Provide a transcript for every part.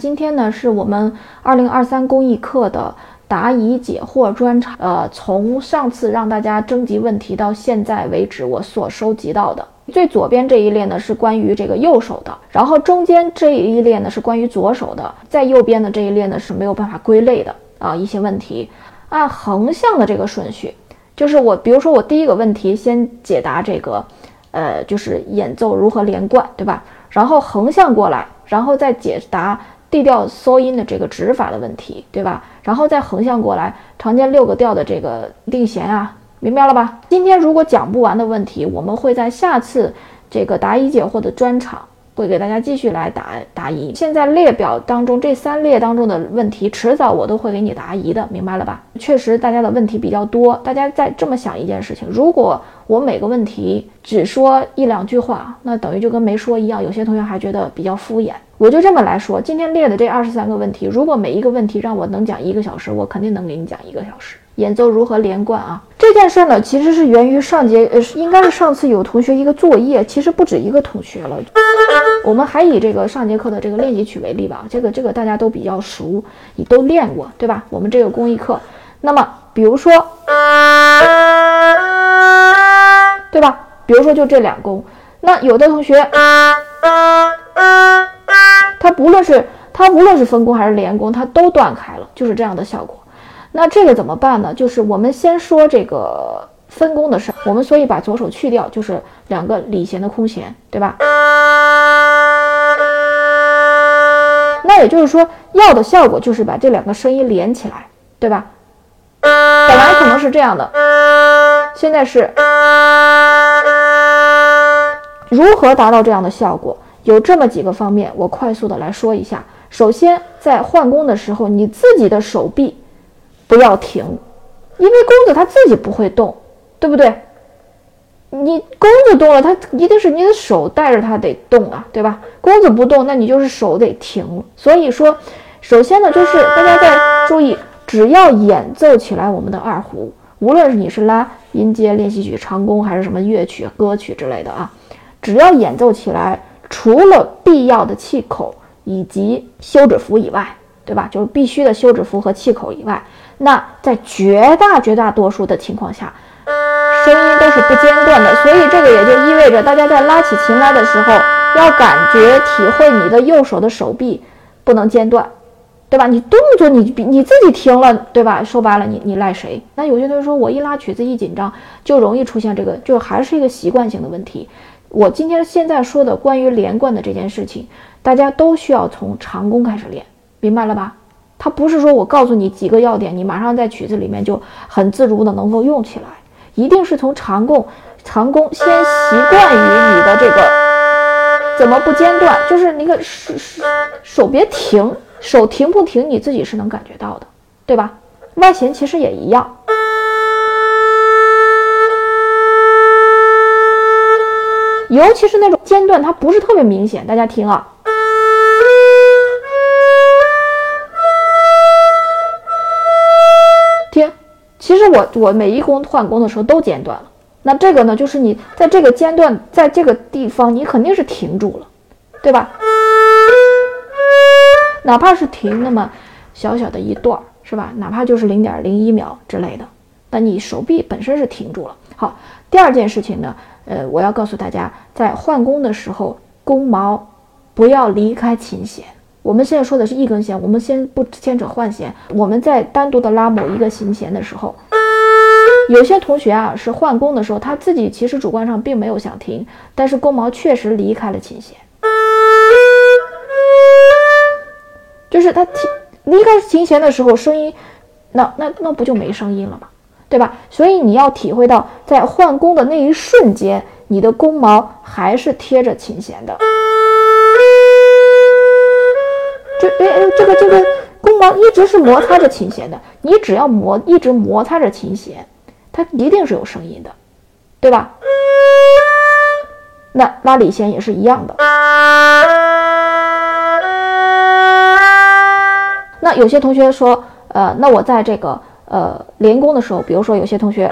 今天呢，是我们二零二三公益课的答疑解惑专场。呃，从上次让大家征集问题到现在为止，我所收集到的最左边这一列呢是关于这个右手的，然后中间这一列呢是关于左手的，在右边的这一列呢是没有办法归类的啊一些问题。按横向的这个顺序，就是我比如说我第一个问题先解答这个，呃，就是演奏如何连贯，对吧？然后横向过来，然后再解答。D 调收音的这个指法的问题，对吧？然后再横向过来，常见六个调的这个定弦啊，明白了吧？今天如果讲不完的问题，我们会在下次这个答疑解惑的专场。会给大家继续来答答疑。现在列表当中这三列当中的问题，迟早我都会给你答疑的，明白了吧？确实大家的问题比较多，大家在这么想一件事情：如果我每个问题只说一两句话，那等于就跟没说一样。有些同学还觉得比较敷衍。我就这么来说，今天列的这二十三个问题，如果每一个问题让我能讲一个小时，我肯定能给你讲一个小时。演奏如何连贯啊？这件事呢，其实是源于上节，呃，应该是上次有同学一个作业，其实不止一个同学了。我们还以这个上节课的这个练习曲为例吧，这个这个大家都比较熟，你都练过，对吧？我们这个公益课，那么比如说，对吧？比如说就这两弓，那有的同学，它不论是它无论是分弓还是连弓，它都断开了，就是这样的效果。那这个怎么办呢？就是我们先说这个分工的事儿。我们所以把左手去掉，就是两个里弦的空弦，对吧？那也就是说，要的效果就是把这两个声音连起来，对吧？本来可能是这样的，现在是如何达到这样的效果？有这么几个方面，我快速的来说一下。首先，在换弓的时候，你自己的手臂。不要停，因为弓子它自己不会动，对不对？你弓子动了，它一定是你的手带着它得动啊，对吧？弓子不动，那你就是手得停。所以说，首先呢，就是大家在注意，只要演奏起来，我们的二胡，无论是你是拉音阶练习曲、长弓，还是什么乐曲、歌曲之类的啊，只要演奏起来，除了必要的气口以及休止符以外，对吧？就是必须的休止符和气口以外。那在绝大绝大多数的情况下，声音都是不间断的，所以这个也就意味着大家在拉起琴来的时候，要感觉体会你的右手的手臂不能间断，对吧？你动作你你自己停了，对吧？说白了，你你赖谁？那有些同学说我一拉曲子一紧张就容易出现这个，就还是一个习惯性的问题。我今天现在说的关于连贯的这件事情，大家都需要从长弓开始练，明白了吧？它不是说我告诉你几个要点，你马上在曲子里面就很自如的能够用起来，一定是从长弓，长弓先习惯于你的这个怎么不间断，就是那个手手手别停，手停不停你自己是能感觉到的，对吧？外弦其实也一样，尤其是那种间断，它不是特别明显，大家听啊。听其实我我每一弓换弓的时候都间断了，那这个呢，就是你在这个间断在这个地方，你肯定是停住了，对吧？哪怕是停那么小小的一段儿，是吧？哪怕就是零点零一秒之类的，那你手臂本身是停住了。好，第二件事情呢，呃，我要告诉大家，在换弓的时候，弓毛不要离开琴弦。我们现在说的是一根弦，我们先不牵扯换弦。我们在单独的拉某一个琴弦的时候，有些同学啊是换弓的时候，他自己其实主观上并没有想停，但是弓毛确实离开了琴弦，就是他停离开琴弦的时候，声音那那那不就没声音了吗？对吧？所以你要体会到，在换弓的那一瞬间，你的弓毛还是贴着琴弦的。这哎哎，这个这个弓毛一直是摩擦着琴弦的，你只要摩一直摩擦着琴弦，它一定是有声音的，对吧？那拉里弦也是一样的。那有些同学说，呃，那我在这个呃连弓的时候，比如说有些同学，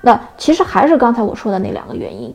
那其实还是刚才我说的那两个原因。